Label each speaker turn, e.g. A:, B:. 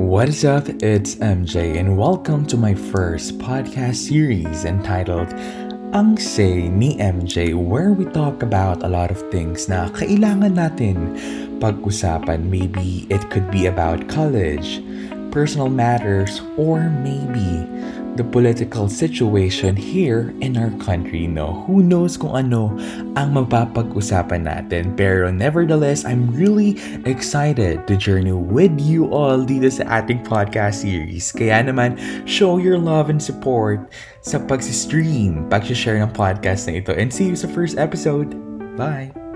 A: What is up? It's MJ, and welcome to my first podcast series entitled Ang Say ni MJ, where we talk about a lot of things na kailangan natin pag-usapan. Maybe it could be about college, personal matters, or maybe the political situation here in our country, no? Who knows kung ano ang mapapag-usapan natin. Pero nevertheless, I'm really excited to journey with you all dito sa ating podcast series. Kaya naman, show your love and support sa pag-stream, pag-share ng podcast na ito. And see you sa first episode. Bye!